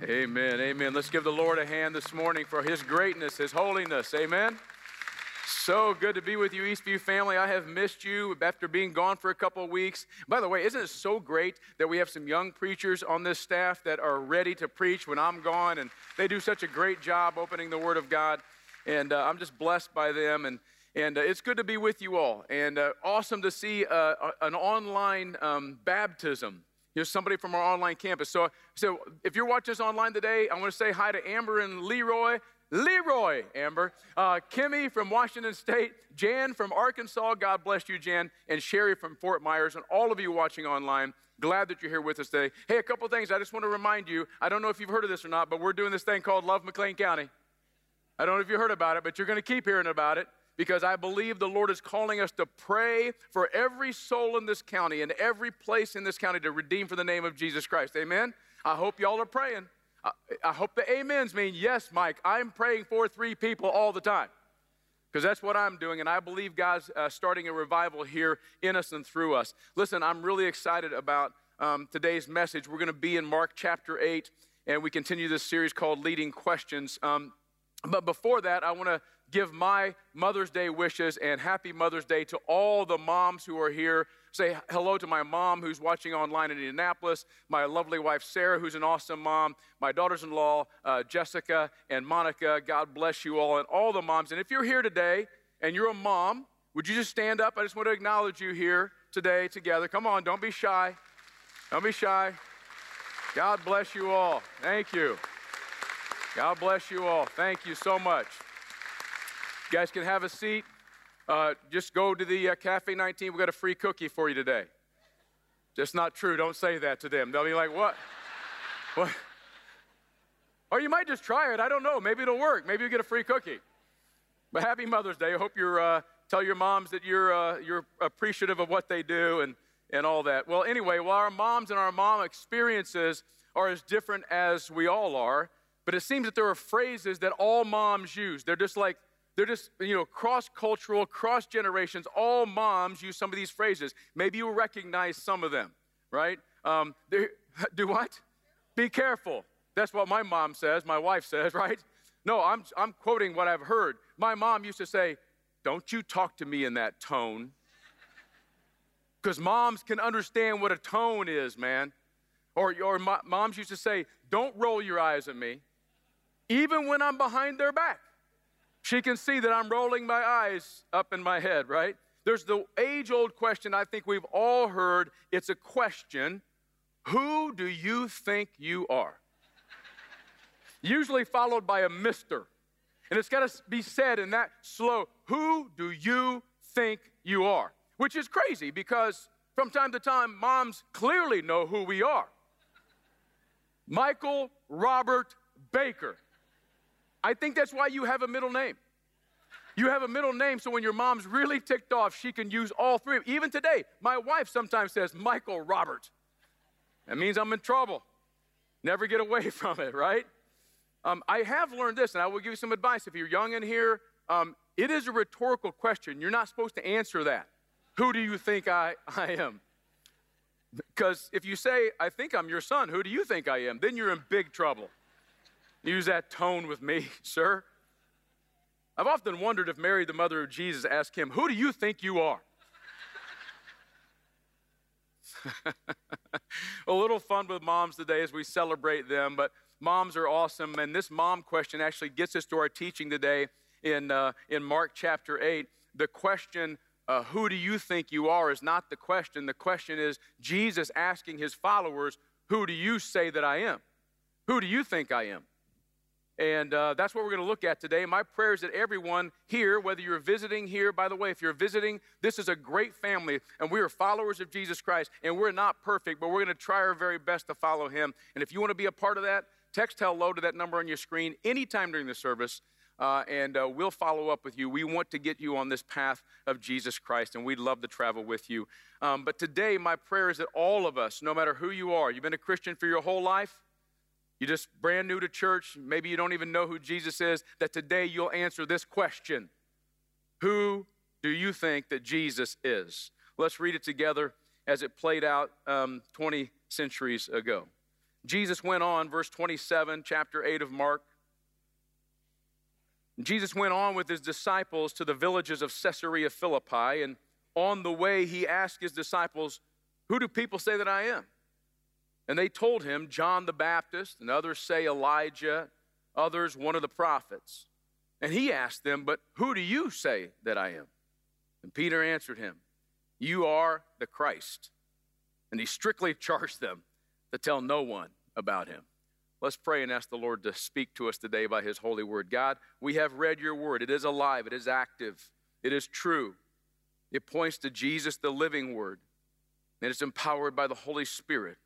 Amen. Amen. Let's give the Lord a hand this morning for his greatness, his holiness. Amen. So good to be with you, Eastview family. I have missed you after being gone for a couple of weeks. By the way, isn't it so great that we have some young preachers on this staff that are ready to preach when I'm gone? And they do such a great job opening the Word of God. And uh, I'm just blessed by them. And, and uh, it's good to be with you all. And uh, awesome to see uh, an online um, baptism you somebody from our online campus. So, so if you're watching us online today, I want to say hi to Amber and Leroy. Leroy, Amber, uh, Kimmy from Washington State, Jan from Arkansas, God bless you, Jan, and Sherry from Fort Myers, and all of you watching online. Glad that you're here with us today. Hey, a couple things I just want to remind you. I don't know if you've heard of this or not, but we're doing this thing called Love McLean County. I don't know if you heard about it, but you're going to keep hearing about it because I believe the Lord is calling us to pray for every soul in this county and every place in this county to redeem for the name of Jesus Christ. Amen? I hope y'all are praying. I, hope the amens mean, yes, Mike, I'm praying for three people all the time. Because that's what I'm doing, and I believe God's uh, starting a revival here in us and through us. Listen, I'm really excited about um, today's message. We're going to be in Mark chapter 8, and we continue this series called Leading Questions. Um, but before that, I want to give my Mother's Day wishes and happy Mother's Day to all the moms who are here. Say hello to my mom who's watching online in Indianapolis, my lovely wife Sarah, who's an awesome mom, my daughters in law uh, Jessica and Monica. God bless you all, and all the moms. And if you're here today and you're a mom, would you just stand up? I just want to acknowledge you here today together. Come on, don't be shy. Don't be shy. God bless you all. Thank you. God bless you all. Thank you so much. You guys can have a seat. Uh, just go to the uh, Cafe 19. We got a free cookie for you today. Just not true. Don't say that to them. They'll be like, what? What? Or you might just try it. I don't know. Maybe it'll work. Maybe you get a free cookie. But happy Mother's Day. I hope you're, uh, tell your moms that you're, uh, you're appreciative of what they do and, and all that. Well, anyway, while our moms and our mom experiences are as different as we all are, but it seems that there are phrases that all moms use. They're just like, they're just, you know, cross cultural, cross generations. All moms use some of these phrases. Maybe you recognize some of them, right? Um, do what? Be careful. That's what my mom says, my wife says, right? No, I'm, I'm quoting what I've heard. My mom used to say, Don't you talk to me in that tone. Because moms can understand what a tone is, man. Or, or moms used to say, Don't roll your eyes at me, even when I'm behind their back. She can see that I'm rolling my eyes up in my head, right? There's the age old question I think we've all heard. It's a question Who do you think you are? Usually followed by a mister. And it's got to be said in that slow Who do you think you are? Which is crazy because from time to time, moms clearly know who we are. Michael Robert Baker. I think that's why you have a middle name. You have a middle name so when your mom's really ticked off, she can use all three. Even today, my wife sometimes says, Michael Robert. That means I'm in trouble. Never get away from it, right? Um, I have learned this, and I will give you some advice. If you're young in here, um, it is a rhetorical question. You're not supposed to answer that. Who do you think I, I am? Because if you say, I think I'm your son, who do you think I am? Then you're in big trouble. Use that tone with me, sir. I've often wondered if Mary, the mother of Jesus, asked him, Who do you think you are? a little fun with moms today as we celebrate them, but moms are awesome. And this mom question actually gets us to our teaching today in, uh, in Mark chapter 8. The question, uh, Who do you think you are, is not the question. The question is Jesus asking his followers, Who do you say that I am? Who do you think I am? And uh, that's what we're going to look at today. My prayer is that everyone here, whether you're visiting here, by the way, if you're visiting, this is a great family, and we are followers of Jesus Christ, and we're not perfect, but we're going to try our very best to follow him. And if you want to be a part of that, text hello to that number on your screen anytime during the service, uh, and uh, we'll follow up with you. We want to get you on this path of Jesus Christ, and we'd love to travel with you. Um, but today, my prayer is that all of us, no matter who you are, you've been a Christian for your whole life, you're just brand new to church, maybe you don't even know who Jesus is, that today you'll answer this question Who do you think that Jesus is? Let's read it together as it played out um, 20 centuries ago. Jesus went on, verse 27, chapter 8 of Mark. Jesus went on with his disciples to the villages of Caesarea Philippi, and on the way he asked his disciples, Who do people say that I am? And they told him, John the Baptist, and others say Elijah, others one of the prophets. And he asked them, But who do you say that I am? And Peter answered him, You are the Christ. And he strictly charged them to tell no one about him. Let's pray and ask the Lord to speak to us today by his holy word. God, we have read your word. It is alive, it is active, it is true. It points to Jesus, the living word, and it's empowered by the Holy Spirit.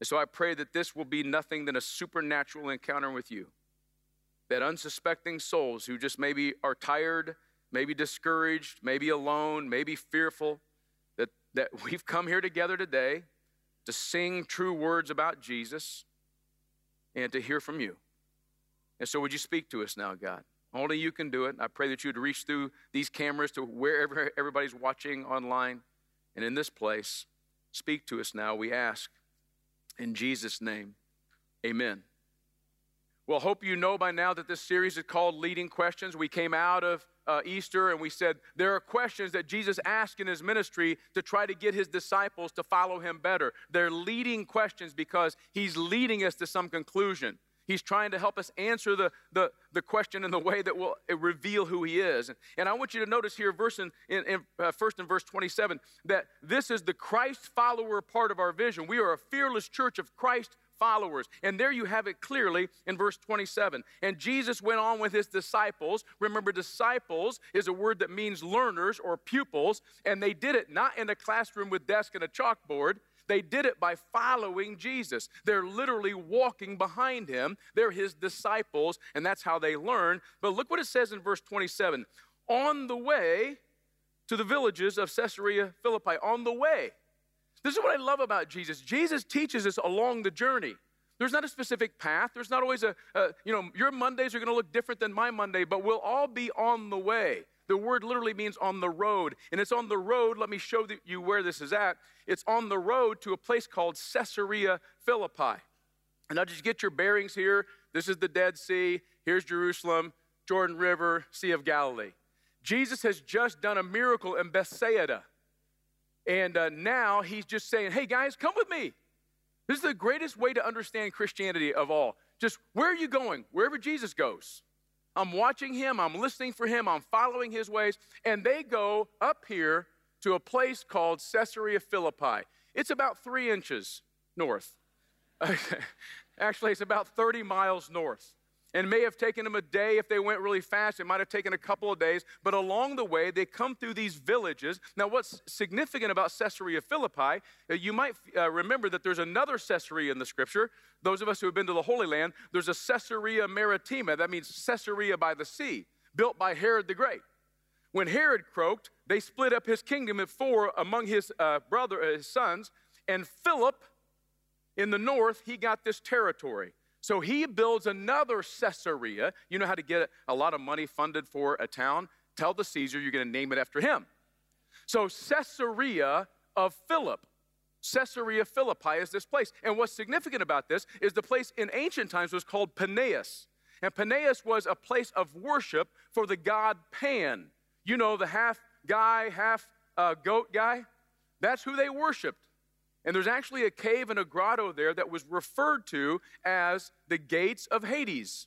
And so I pray that this will be nothing than a supernatural encounter with you. That unsuspecting souls who just maybe are tired, maybe discouraged, maybe alone, maybe fearful, that, that we've come here together today to sing true words about Jesus and to hear from you. And so, would you speak to us now, God? Only you can do it. I pray that you'd reach through these cameras to wherever everybody's watching online and in this place. Speak to us now, we ask. In Jesus' name, amen. Well, hope you know by now that this series is called Leading Questions. We came out of uh, Easter and we said there are questions that Jesus asked in his ministry to try to get his disciples to follow him better. They're leading questions because he's leading us to some conclusion. He's trying to help us answer the, the, the question in the way that will reveal who he is. And, and I want you to notice here, verse in, in, in uh, first in verse 27, that this is the Christ follower part of our vision. We are a fearless church of Christ followers. And there you have it clearly in verse 27. And Jesus went on with his disciples. Remember, disciples is a word that means learners or pupils, and they did it not in a classroom with desk and a chalkboard. They did it by following Jesus. They're literally walking behind him. They're his disciples, and that's how they learn. But look what it says in verse 27 On the way to the villages of Caesarea Philippi, on the way. This is what I love about Jesus. Jesus teaches us along the journey. There's not a specific path. There's not always a, a you know, your Mondays are going to look different than my Monday, but we'll all be on the way. The word literally means on the road. And it's on the road. Let me show you where this is at. It's on the road to a place called Caesarea Philippi. And now just get your bearings here. This is the Dead Sea. Here's Jerusalem, Jordan River, Sea of Galilee. Jesus has just done a miracle in Bethsaida. And uh, now he's just saying, hey guys, come with me. This is the greatest way to understand Christianity of all. Just where are you going? Wherever Jesus goes. I'm watching him, I'm listening for him, I'm following his ways. And they go up here to a place called Caesarea Philippi. It's about three inches north. Actually, it's about 30 miles north. And may have taken them a day if they went really fast. It might have taken a couple of days. But along the way, they come through these villages. Now, what's significant about Caesarea Philippi, uh, you might uh, remember that there's another Caesarea in the scripture. Those of us who have been to the Holy Land, there's a Caesarea Maritima. That means Caesarea by the sea, built by Herod the Great. When Herod croaked, they split up his kingdom at four among his uh, brother, uh, his sons, and Philip in the north, he got this territory. So he builds another Caesarea. You know how to get a lot of money funded for a town? Tell the Caesar you're going to name it after him. So Caesarea of Philip. Caesarea Philippi is this place. And what's significant about this is the place in ancient times was called Paneas. And Paneas was a place of worship for the god Pan. You know, the half guy, half uh, goat guy? That's who they worshiped. And there's actually a cave and a grotto there that was referred to as the gates of Hades.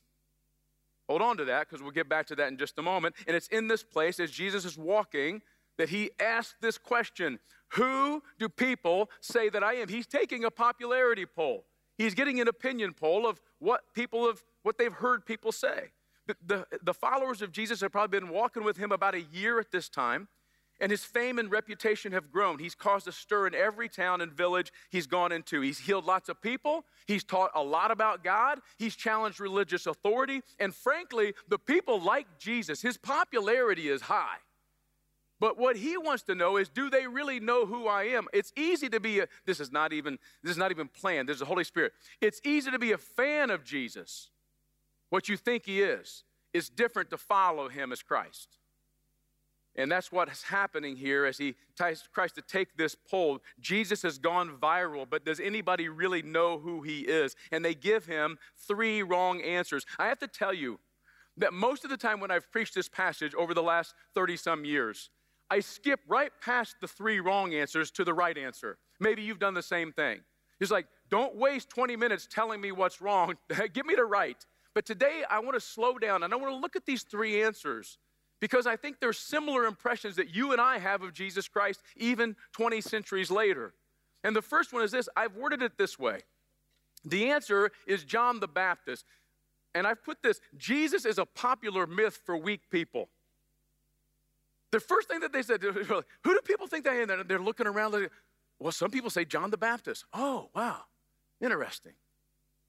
Hold on to that because we'll get back to that in just a moment. And it's in this place as Jesus is walking that he asked this question Who do people say that I am? He's taking a popularity poll. He's getting an opinion poll of what people have, what they've heard people say. The, the, the followers of Jesus have probably been walking with him about a year at this time. And his fame and reputation have grown. He's caused a stir in every town and village he's gone into. He's healed lots of people. He's taught a lot about God. He's challenged religious authority. And frankly, the people like Jesus. His popularity is high. But what he wants to know is do they really know who I am? It's easy to be a, this is not even this is not even planned. There's the Holy Spirit. It's easy to be a fan of Jesus. What you think he is. It's different to follow him as Christ. And that's what's happening here as he tries to take this poll. Jesus has gone viral, but does anybody really know who he is? And they give him three wrong answers. I have to tell you that most of the time when I've preached this passage over the last 30 some years, I skip right past the three wrong answers to the right answer. Maybe you've done the same thing. It's like, don't waste 20 minutes telling me what's wrong. Give me the right. But today I want to slow down and I want to look at these three answers because I think there's similar impressions that you and I have of Jesus Christ even 20 centuries later. And the first one is this I've worded it this way the answer is John the Baptist. And I've put this Jesus is a popular myth for weak people. The first thing that they said, who do people think they are? They're looking around. Well, some people say John the Baptist. Oh, wow. Interesting.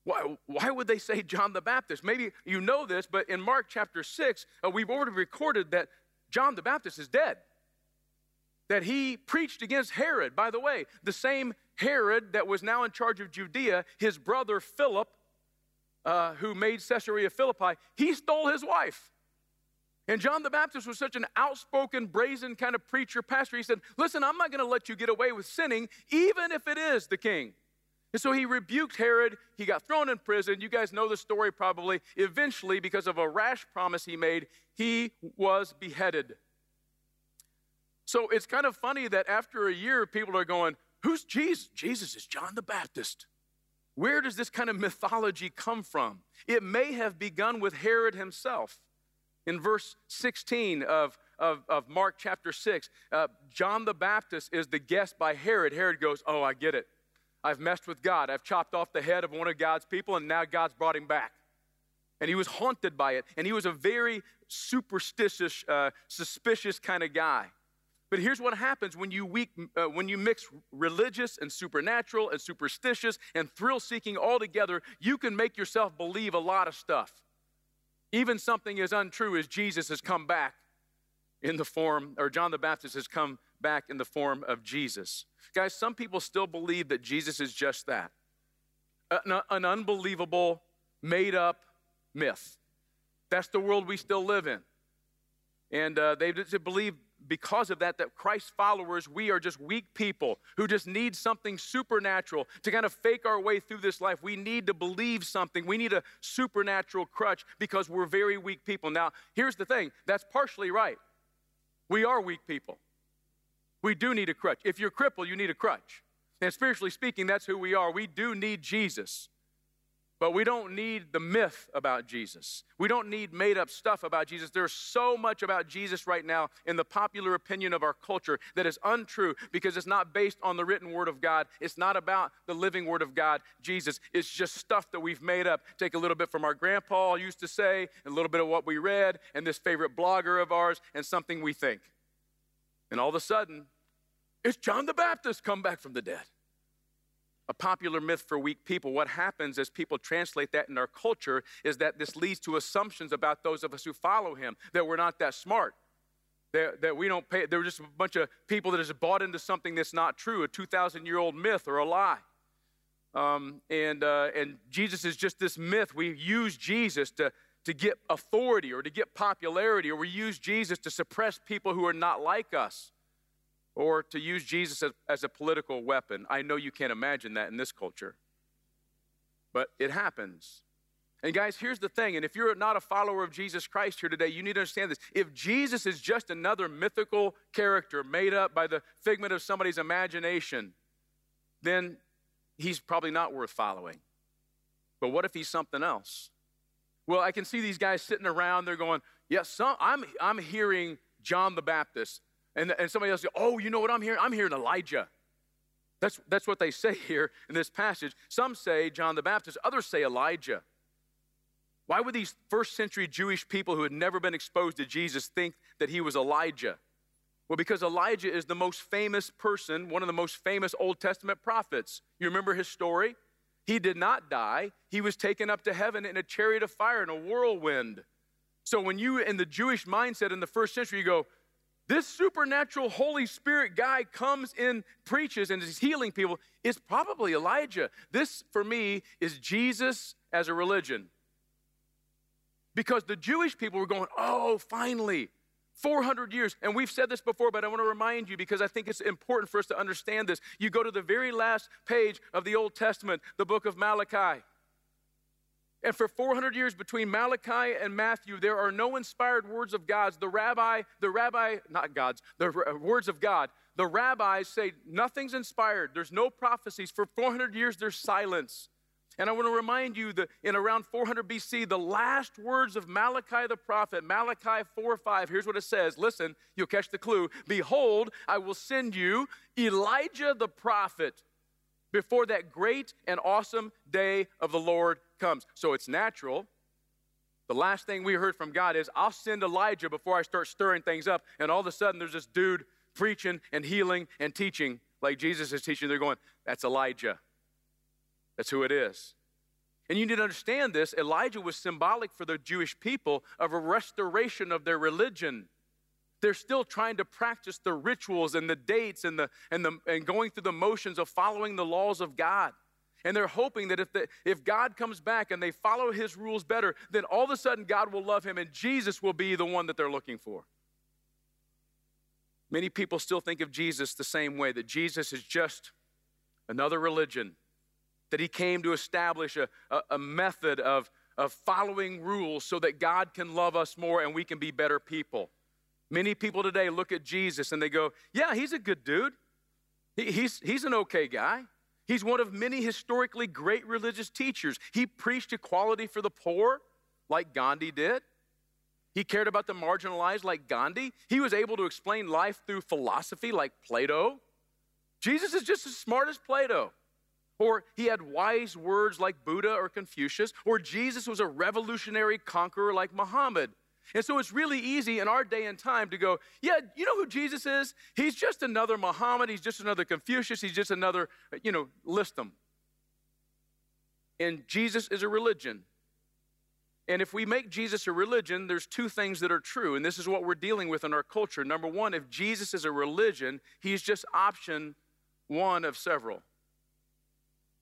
Why, why would they say John the Baptist? Maybe you know this, but in Mark chapter 6, uh, we've already recorded that John the Baptist is dead. That he preached against Herod. By the way, the same Herod that was now in charge of Judea, his brother Philip, uh, who made Caesarea Philippi, he stole his wife. And John the Baptist was such an outspoken, brazen kind of preacher, pastor. He said, Listen, I'm not going to let you get away with sinning, even if it is the king. And so he rebuked Herod. He got thrown in prison. You guys know the story probably. Eventually, because of a rash promise he made, he was beheaded. So it's kind of funny that after a year, people are going, Who's Jesus? Jesus is John the Baptist. Where does this kind of mythology come from? It may have begun with Herod himself. In verse 16 of, of, of Mark chapter 6, uh, John the Baptist is the guest by Herod. Herod goes, Oh, I get it. I've messed with God. I've chopped off the head of one of God's people, and now God's brought him back. And he was haunted by it. And he was a very superstitious, uh, suspicious kind of guy. But here's what happens when you, weak, uh, when you mix religious and supernatural and superstitious and thrill seeking all together, you can make yourself believe a lot of stuff. Even something as untrue as Jesus has come back in the form, or John the Baptist has come back in the form of Jesus. Guys, some people still believe that Jesus is just that an, an unbelievable, made up myth. That's the world we still live in. And uh, they believe because of that, that Christ followers, we are just weak people who just need something supernatural to kind of fake our way through this life. We need to believe something. We need a supernatural crutch because we're very weak people. Now, here's the thing that's partially right. We are weak people. We do need a crutch. If you're crippled, you need a crutch. And spiritually speaking, that's who we are. We do need Jesus. But we don't need the myth about Jesus. We don't need made up stuff about Jesus. There's so much about Jesus right now in the popular opinion of our culture that is untrue because it's not based on the written word of God. It's not about the living word of God, Jesus. It's just stuff that we've made up. Take a little bit from our grandpa used to say, a little bit of what we read, and this favorite blogger of ours, and something we think. And all of a sudden, it's John the Baptist come back from the dead. A popular myth for weak people. What happens as people translate that in our culture is that this leads to assumptions about those of us who follow him that we're not that smart, that, that we don't pay. They're just a bunch of people that have bought into something that's not true, a 2,000 year old myth or a lie. Um, and, uh, and Jesus is just this myth. We use Jesus to, to get authority or to get popularity, or we use Jesus to suppress people who are not like us or to use Jesus as, as, a political weapon. I know you can't imagine that in this culture, but it happens. And guys, here's the thing, and if you're not a follower of Jesus Christ here today, you need to understand this. If Jesus is just another mythical character made up by the figment of somebody's imagination, then he's probably not worth following. But what if he's something else? Well, I can see these guys sitting around, they're going, Yes, yeah, I'm, I'm hearing John the Baptist. And, and somebody else goes, Oh, you know what I'm hearing? I'm hearing Elijah. That's, that's what they say here in this passage. Some say John the Baptist, others say Elijah. Why would these first century Jewish people who had never been exposed to Jesus think that he was Elijah? Well, because Elijah is the most famous person, one of the most famous Old Testament prophets. You remember his story? He did not die. He was taken up to heaven in a chariot of fire in a whirlwind. So when you in the Jewish mindset in the first century you go, this supernatural Holy Spirit guy comes in, preaches, and is healing people, is probably Elijah. This, for me, is Jesus as a religion. Because the Jewish people were going, oh, finally, 400 years. And we've said this before, but I want to remind you because I think it's important for us to understand this. You go to the very last page of the Old Testament, the book of Malachi. And for 400 years between Malachi and Matthew, there are no inspired words of God's. The rabbi, the rabbi, not God's, the uh, words of God. The rabbis say nothing's inspired. There's no prophecies. For 400 years, there's silence. And I want to remind you that in around 400 BC, the last words of Malachi the prophet, Malachi 4 5, here's what it says. Listen, you'll catch the clue. Behold, I will send you Elijah the prophet before that great and awesome day of the Lord comes. So it's natural. The last thing we heard from God is, I'll send Elijah before I start stirring things up. And all of a sudden, there's this dude preaching and healing and teaching like Jesus is teaching. They're going, That's Elijah. That's who it is. And you need to understand this Elijah was symbolic for the Jewish people of a restoration of their religion. They're still trying to practice the rituals and the dates and, the, and, the, and going through the motions of following the laws of God. And they're hoping that if, the, if God comes back and they follow his rules better, then all of a sudden God will love him and Jesus will be the one that they're looking for. Many people still think of Jesus the same way that Jesus is just another religion that he came to establish a, a, a method of, of following rules so that God can love us more and we can be better people. Many people today look at Jesus and they go, Yeah, he's a good dude. He, he's, he's an okay guy. He's one of many historically great religious teachers. He preached equality for the poor, like Gandhi did. He cared about the marginalized, like Gandhi. He was able to explain life through philosophy, like Plato. Jesus is just as smart as Plato. Or he had wise words like Buddha or Confucius, or Jesus was a revolutionary conqueror like Muhammad. And so it's really easy in our day and time to go, yeah, you know who Jesus is? He's just another Muhammad, he's just another Confucius, he's just another, you know, list them. And Jesus is a religion. And if we make Jesus a religion, there's two things that are true, and this is what we're dealing with in our culture. Number one, if Jesus is a religion, he's just option one of several.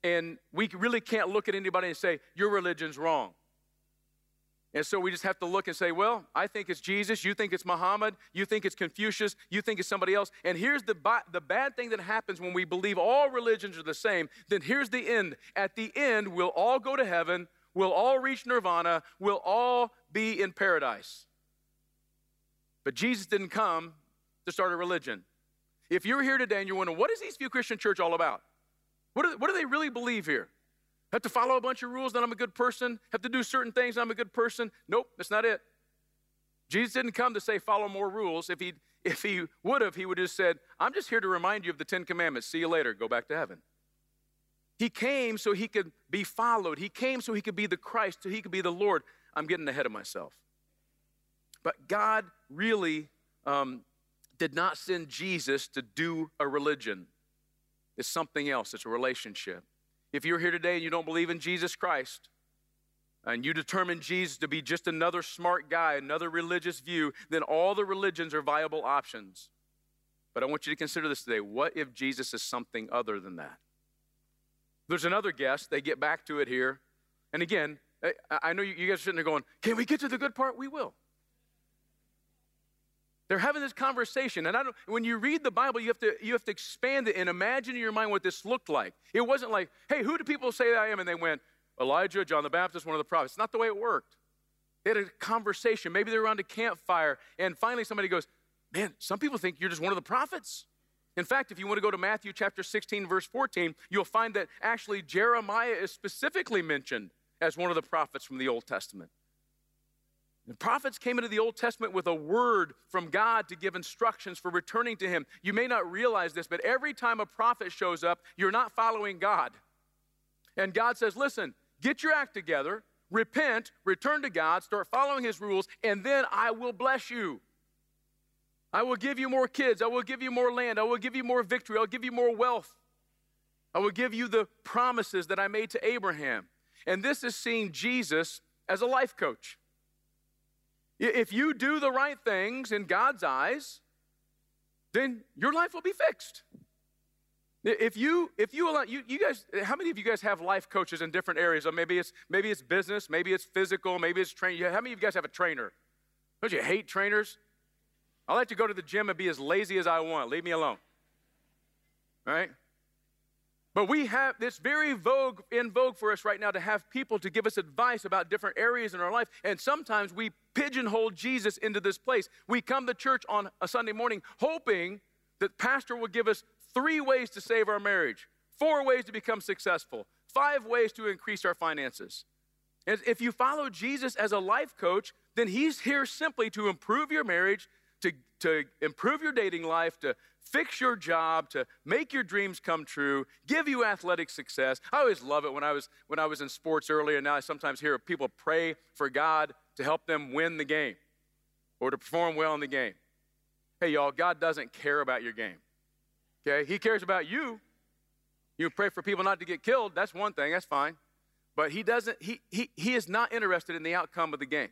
And we really can't look at anybody and say, Your religion's wrong. And so we just have to look and say, Well, I think it's Jesus. You think it's Muhammad. You think it's Confucius. You think it's somebody else. And here's the, the bad thing that happens when we believe all religions are the same. Then here's the end. At the end, we'll all go to heaven. We'll all reach nirvana. We'll all be in paradise. But Jesus didn't come to start a religion. If you're here today and you're wondering, what is Eastview Christian Church all about? What do, what do they really believe here? Have to follow a bunch of rules that I'm a good person? Have to do certain things I'm a good person? Nope, that's not it. Jesus didn't come to say follow more rules. If he if he would have, he would have said, I'm just here to remind you of the Ten Commandments. See you later. Go back to heaven. He came so he could be followed. He came so he could be the Christ, so he could be the Lord. I'm getting ahead of myself. But God really um, did not send Jesus to do a religion. It's something else, it's a relationship. If you're here today and you don't believe in Jesus Christ, and you determine Jesus to be just another smart guy, another religious view, then all the religions are viable options. But I want you to consider this today. What if Jesus is something other than that? There's another guest. They get back to it here. And again, I know you guys are sitting there going, Can we get to the good part? We will. They're having this conversation. And I don't, when you read the Bible, you have, to, you have to expand it and imagine in your mind what this looked like. It wasn't like, hey, who do people say I am? And they went, Elijah, John the Baptist, one of the prophets. It's not the way it worked. They had a conversation. Maybe they were around a campfire. And finally, somebody goes, man, some people think you're just one of the prophets. In fact, if you want to go to Matthew chapter 16, verse 14, you'll find that actually Jeremiah is specifically mentioned as one of the prophets from the Old Testament. The prophets came into the Old Testament with a word from God to give instructions for returning to Him. You may not realize this, but every time a prophet shows up, you're not following God. And God says, Listen, get your act together, repent, return to God, start following His rules, and then I will bless you. I will give you more kids. I will give you more land. I will give you more victory. I'll give you more wealth. I will give you the promises that I made to Abraham. And this is seeing Jesus as a life coach. If you do the right things in God's eyes, then your life will be fixed. If you if you allow you, you guys how many of you guys have life coaches in different areas? Or maybe it's maybe it's business, maybe it's physical, maybe it's training. How many of you guys have a trainer? Don't you hate trainers? I like to go to the gym and be as lazy as I want. Leave me alone. Right? But we have this very vogue in vogue for us right now to have people to give us advice about different areas in our life. And sometimes we pigeonhole Jesus into this place. We come to church on a Sunday morning hoping that pastor will give us three ways to save our marriage, four ways to become successful, five ways to increase our finances. And if you follow Jesus as a life coach, then he's here simply to improve your marriage, to, to improve your dating life, to fix your job, to make your dreams come true, give you athletic success. I always love it when I was when I was in sports earlier. And now I sometimes hear people pray for God to help them win the game or to perform well in the game. Hey y'all, God doesn't care about your game. Okay? He cares about you. You pray for people not to get killed, that's one thing, that's fine. But he doesn't he he he is not interested in the outcome of the game.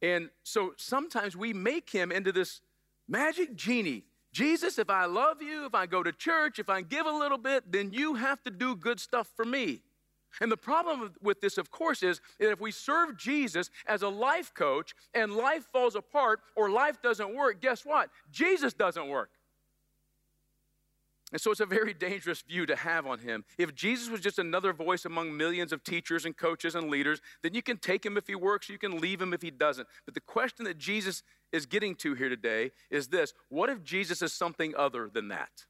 And so sometimes we make him into this magic genie Jesus, if I love you, if I go to church, if I give a little bit, then you have to do good stuff for me. And the problem with this, of course, is that if we serve Jesus as a life coach and life falls apart or life doesn't work, guess what? Jesus doesn't work. And so it's a very dangerous view to have on him. If Jesus was just another voice among millions of teachers and coaches and leaders, then you can take him if he works, you can leave him if he doesn't. But the question that Jesus is getting to here today is this What if Jesus is something other than that?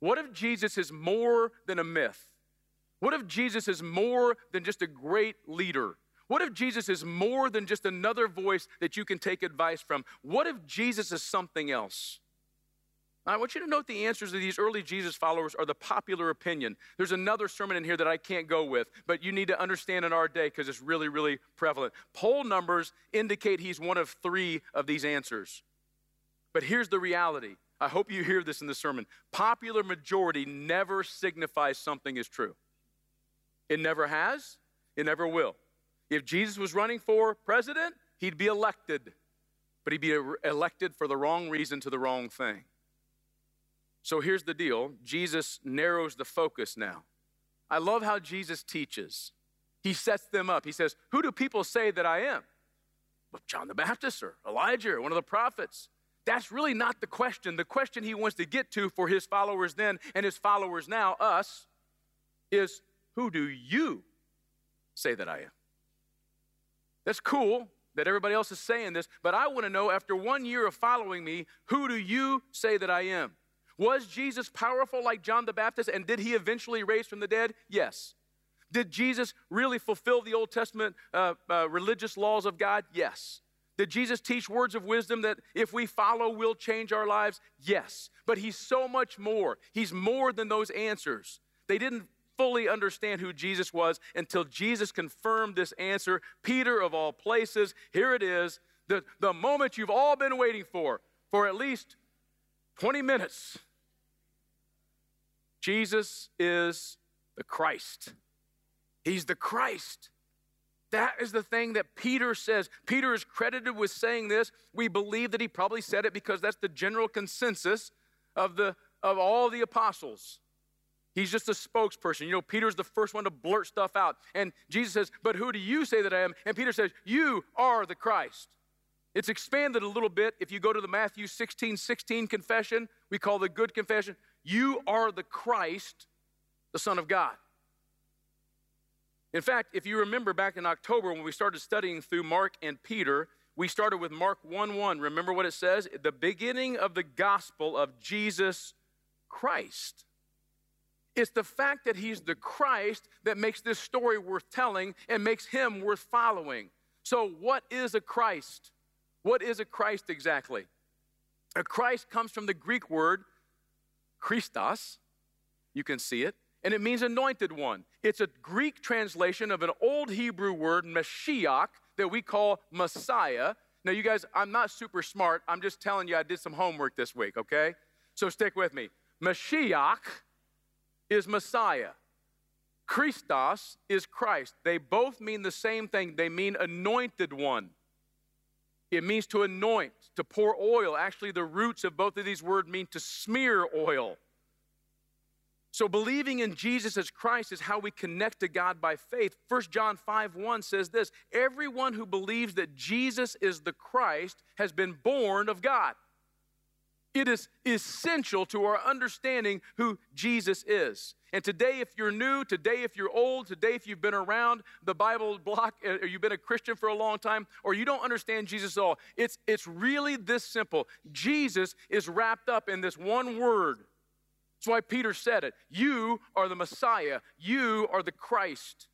What if Jesus is more than a myth? What if Jesus is more than just a great leader? What if Jesus is more than just another voice that you can take advice from? What if Jesus is something else? I want you to note the answers of these early Jesus followers are the popular opinion. There's another sermon in here that I can't go with, but you need to understand in our day because it's really, really prevalent. Poll numbers indicate he's one of three of these answers. But here's the reality. I hope you hear this in the sermon. Popular majority never signifies something is true. It never has, it never will. If Jesus was running for president, he'd be elected, but he'd be er, elected for the wrong reason to the wrong thing. So here's the deal Jesus narrows the focus now. I love how Jesus teaches. He sets them up. He says, Who do people say that I am? Well, John the Baptist or Elijah or one of the prophets. That's really not the question. The question he wants to get to for his followers then and his followers now, us, is Who do you say that I am? That's cool that everybody else is saying this, but I want to know after one year of following me, who do you say that I am? Was Jesus powerful like John the Baptist and did he eventually raise from the dead? Yes. Did Jesus really fulfill the Old Testament uh, uh, religious laws of God? Yes. Did Jesus teach words of wisdom that if we follow will change our lives? Yes. But he's so much more. He's more than those answers. They didn't fully understand who Jesus was until Jesus confirmed this answer. Peter, of all places, here it is the, the moment you've all been waiting for, for at least 20 minutes. Jesus is the Christ. He's the Christ. That is the thing that Peter says. Peter is credited with saying this. We believe that he probably said it because that's the general consensus of, the, of all the apostles. He's just a spokesperson. You know, Peter's the first one to blurt stuff out. And Jesus says, But who do you say that I am? And Peter says, You are the Christ. It's expanded a little bit. If you go to the Matthew 16 16 confession, we call the good confession, you are the Christ, the Son of God. In fact, if you remember back in October when we started studying through Mark and Peter, we started with Mark 1 1. Remember what it says? The beginning of the gospel of Jesus Christ. It's the fact that he's the Christ that makes this story worth telling and makes him worth following. So, what is a Christ? What is a Christ exactly? A Christ comes from the Greek word Christos. You can see it. And it means anointed one. It's a Greek translation of an old Hebrew word, Mashiach, that we call Messiah. Now, you guys, I'm not super smart. I'm just telling you I did some homework this week, okay? So stick with me. Mashiach is Messiah. Christos is Christ. They both mean the same thing. They mean anointed one. It means to anoint, to pour oil. Actually, the roots of both of these words mean to smear oil. So believing in Jesus as Christ is how we connect to God by faith. 1 John 5 1 says this Everyone who believes that Jesus is the Christ has been born of God. It is essential to our understanding who Jesus is. And today, if you're new, today, if you're old, today, if you've been around the Bible block, uh, or you've been a Christian for a long time, or you don't understand Jesus at all, it's, it's really this simple. Jesus is wrapped up in this one word. That's why Peter said it. You are the Messiah, you are the Christ.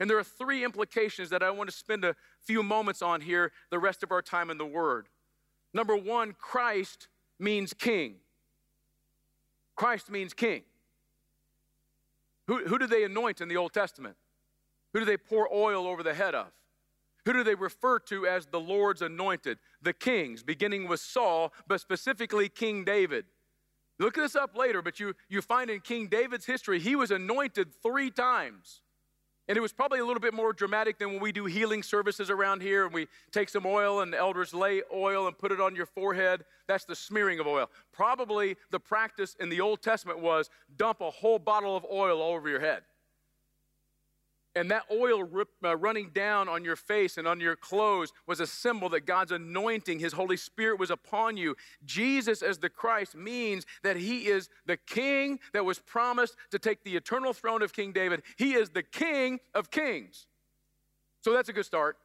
And there are three implications that I want to spend a few moments on here the rest of our time in the Word. Number one, Christ means king. Christ means king. Who, who do they anoint in the Old Testament? Who do they pour oil over the head of? Who do they refer to as the Lord's anointed? The kings, beginning with Saul, but specifically King David. Look this up later, but you, you find in King David's history, he was anointed three times. And it was probably a little bit more dramatic than when we do healing services around here and we take some oil and the elders lay oil and put it on your forehead. That's the smearing of oil. Probably the practice in the Old Testament was dump a whole bottle of oil all over your head. And that oil rip, uh, running down on your face and on your clothes was a symbol that God's anointing, His Holy Spirit was upon you. Jesus, as the Christ, means that He is the King that was promised to take the eternal throne of King David. He is the King of Kings. So that's a good start.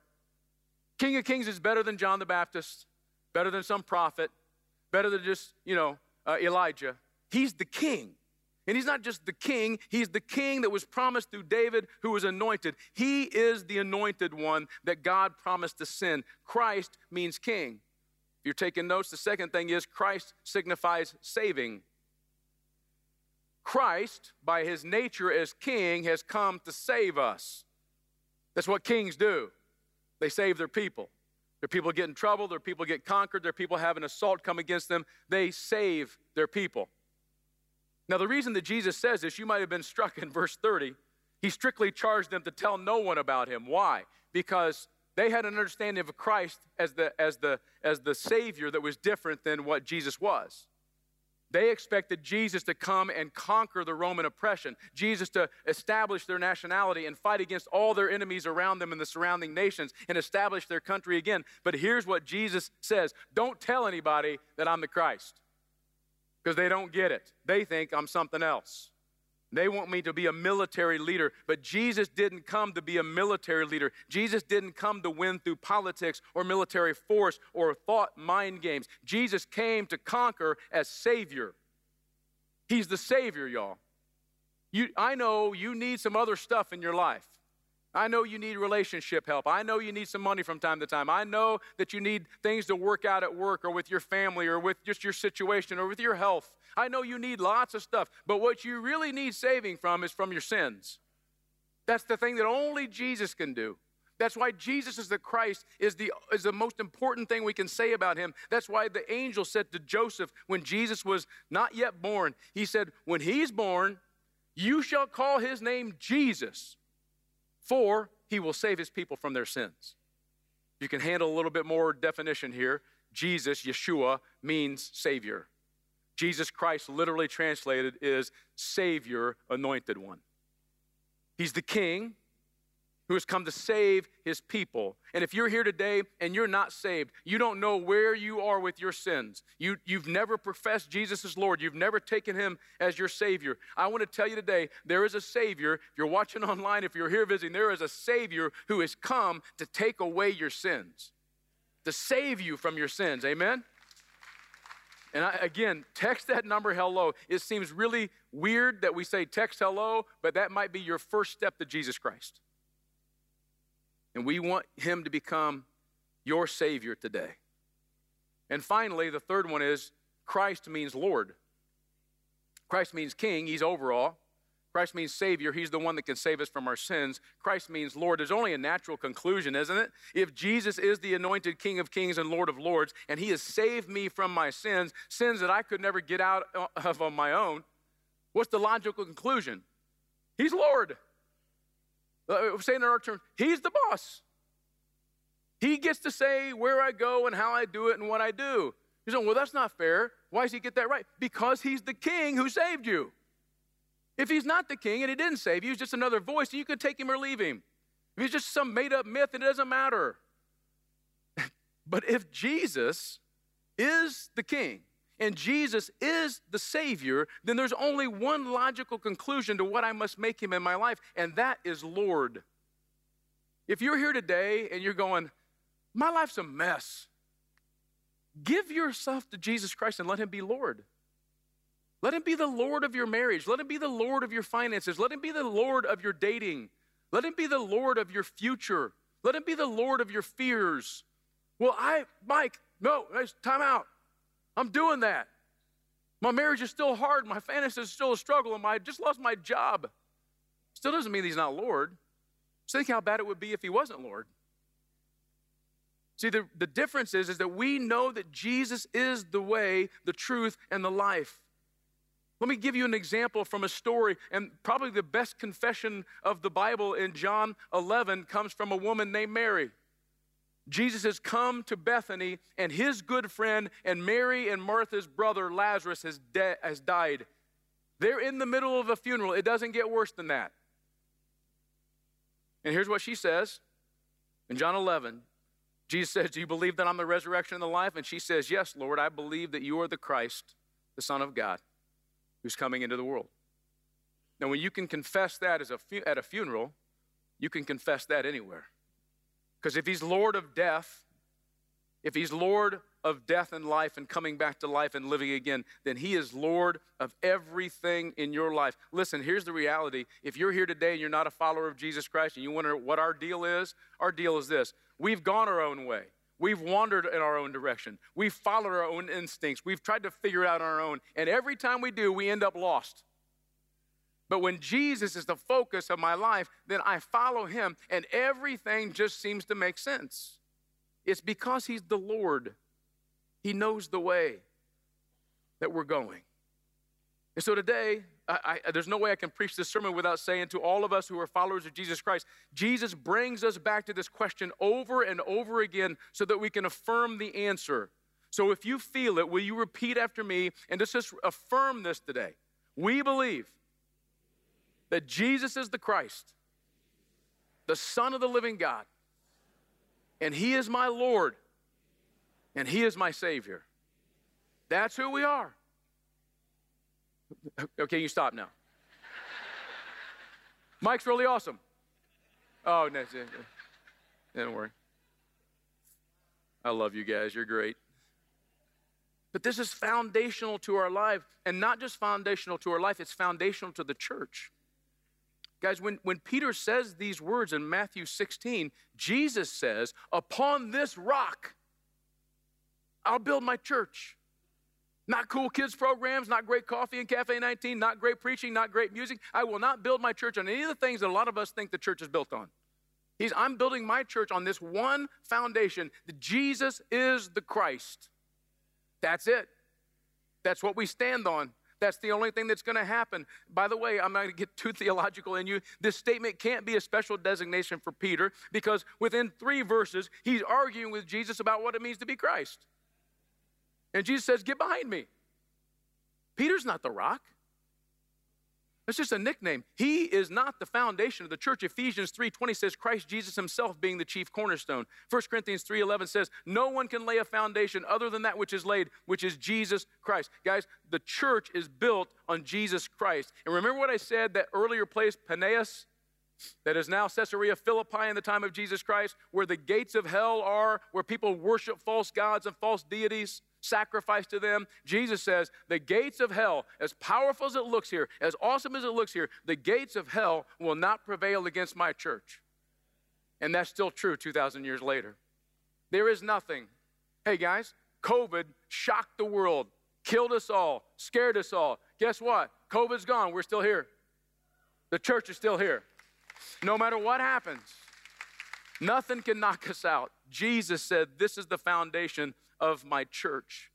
King of Kings is better than John the Baptist, better than some prophet, better than just, you know, uh, Elijah. He's the King. And he's not just the king, he's the king that was promised through David, who was anointed. He is the anointed one that God promised to send. Christ means king. If you're taking notes, the second thing is Christ signifies saving. Christ, by his nature as king, has come to save us. That's what kings do. They save their people. Their people get in trouble, their people get conquered, their people have an assault come against them. They save their people. Now, the reason that Jesus says this, you might have been struck in verse 30. He strictly charged them to tell no one about him. Why? Because they had an understanding of Christ as the, as the, as the Savior that was different than what Jesus was. They expected Jesus to come and conquer the Roman oppression, Jesus to establish their nationality and fight against all their enemies around them in the surrounding nations and establish their country again. But here's what Jesus says Don't tell anybody that I'm the Christ because they don't get it. They think I'm something else. They want me to be a military leader, but Jesus didn't come to be a military leader. Jesus didn't come to win through politics or military force or thought mind games. Jesus came to conquer as Savior. He's the Savior, y'all. You, I know you need some other stuff in your life. I know you need relationship help. I know you need some money from time to time. I know that you need things to work out at work or with your family or with just your situation or with your health. I know you need lots of stuff. But what you really need saving from is from your sins. That's the thing that only Jesus can do. That's why Jesus is the Christ is the, is the most important thing we can say about him. That's why the angel said to Joseph when Jesus was not yet born, he said, When he's born, you shall call his name Jesus for he will save his people from their sins. You can handle a little bit more definition here. Jesus, Yeshua, means Savior. Jesus Christ, literally translated, is Savior, anointed one. He's the King, who has come to save his people. And if you're here today and you're not saved, you don't know where you are with your sins. You, you've never professed Jesus as Lord, you've never taken him as your Savior. I want to tell you today there is a Savior. If you're watching online, if you're here visiting, there is a Savior who has come to take away your sins, to save you from your sins. Amen? And I, again, text that number hello. It seems really weird that we say text hello, but that might be your first step to Jesus Christ. And we want him to become your Savior today. And finally, the third one is Christ means Lord. Christ means King, he's overall. Christ means Savior. He's the one that can save us from our sins. Christ means Lord. There's only a natural conclusion, isn't it? If Jesus is the anointed King of Kings and Lord of Lords, and He has saved me from my sins, sins that I could never get out of on my own, what's the logical conclusion? He's Lord. Uh, saying in our terms, he's the boss. He gets to say where I go and how I do it and what I do. You say, well, that's not fair. Why does he get that right? Because he's the king who saved you. If he's not the king and he didn't save you, he's just another voice, you could take him or leave him. If he's just some made up myth, it doesn't matter. but if Jesus is the king and Jesus is the Savior, then there's only one logical conclusion to what I must make him in my life, and that is Lord. If you're here today and you're going, my life's a mess, give yourself to Jesus Christ and let him be Lord. Let him be the Lord of your marriage. Let him be the Lord of your finances. Let him be the Lord of your dating. Let him be the Lord of your future. Let him be the Lord of your fears. Well, I, Mike, no, time out. I'm doing that. My marriage is still hard. My finances is still a struggle. And I just lost my job. Still doesn't mean he's not Lord. Just think how bad it would be if he wasn't Lord. See, the, the difference is, is that we know that Jesus is the way, the truth, and the life. Let me give you an example from a story, and probably the best confession of the Bible in John 11 comes from a woman named Mary. Jesus has come to Bethany, and his good friend and Mary and Martha's brother Lazarus has, de- has died. They're in the middle of a funeral. It doesn't get worse than that. And here's what she says in John 11. Jesus says, Do you believe that I'm the resurrection and the life? And she says, Yes, Lord, I believe that you are the Christ, the Son of God who's coming into the world. Now, when you can confess that as a fu- at a funeral, you can confess that anywhere. Because if he's Lord of death, if he's Lord of death and life and coming back to life and living again, then he is Lord of everything in your life. Listen, here's the reality. If you're here today and you're not a follower of Jesus Christ and you wonder what our deal is, our deal is this we've gone our own way. We've wandered in our own direction. We've followed our own instincts. We've tried to figure out on our own. And every time we do, we end up lost. But when Jesus is the focus of my life, then I follow him and everything just seems to make sense. It's because he's the Lord, he knows the way that we're going. And so today, I, I, there's no way I can preach this sermon without saying to all of us who are followers of Jesus Christ, Jesus brings us back to this question over and over again so that we can affirm the answer. So if you feel it, will you repeat after me and just, just affirm this today? We believe that Jesus is the Christ, the Son of the living God, and He is my Lord, and He is my Savior. That's who we are. Okay, you stop now. Mike's really awesome. Oh, no, don't worry. I love you guys. You're great. But this is foundational to our life, and not just foundational to our life, it's foundational to the church. Guys, when, when Peter says these words in Matthew 16, Jesus says, Upon this rock, I'll build my church. Not cool kids programs, not great coffee in Cafe 19, not great preaching, not great music. I will not build my church on any of the things that a lot of us think the church is built on. He's, I'm building my church on this one foundation that Jesus is the Christ. That's it. That's what we stand on. That's the only thing that's going to happen. By the way, I'm not going to get too theological in you. This statement can't be a special designation for Peter because within three verses, he's arguing with Jesus about what it means to be Christ. And Jesus says, Get behind me. Peter's not the rock. It's just a nickname. He is not the foundation of the church. Ephesians 3:20 says Christ Jesus himself being the chief cornerstone. 1 Corinthians 3:11 says no one can lay a foundation other than that which is laid, which is Jesus Christ. Guys, the church is built on Jesus Christ. And remember what I said that earlier place Paneas that is now Caesarea Philippi in the time of Jesus Christ, where the gates of hell are, where people worship false gods and false deities? Sacrifice to them. Jesus says, the gates of hell, as powerful as it looks here, as awesome as it looks here, the gates of hell will not prevail against my church. And that's still true 2,000 years later. There is nothing. Hey guys, COVID shocked the world, killed us all, scared us all. Guess what? COVID's gone. We're still here. The church is still here. No matter what happens, nothing can knock us out. Jesus said, This is the foundation of my church.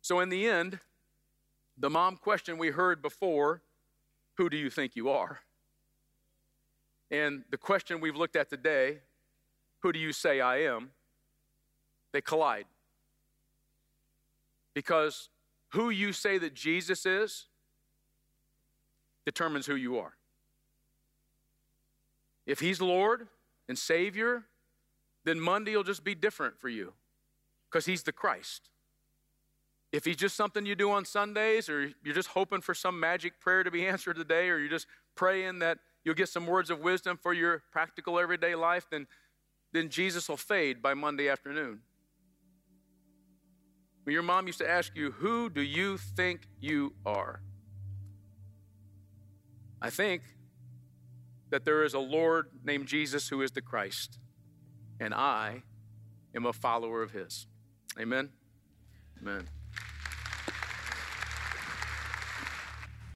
So, in the end, the mom question we heard before who do you think you are? And the question we've looked at today who do you say I am? They collide. Because who you say that Jesus is determines who you are. If He's Lord and Savior, then Monday will just be different for you because He's the Christ. If He's just something you do on Sundays, or you're just hoping for some magic prayer to be answered today, or you're just praying that you'll get some words of wisdom for your practical everyday life, then, then Jesus will fade by Monday afternoon. When your mom used to ask you, Who do you think you are? I think that there is a Lord named Jesus who is the Christ, and I am a follower of his. Amen. Amen.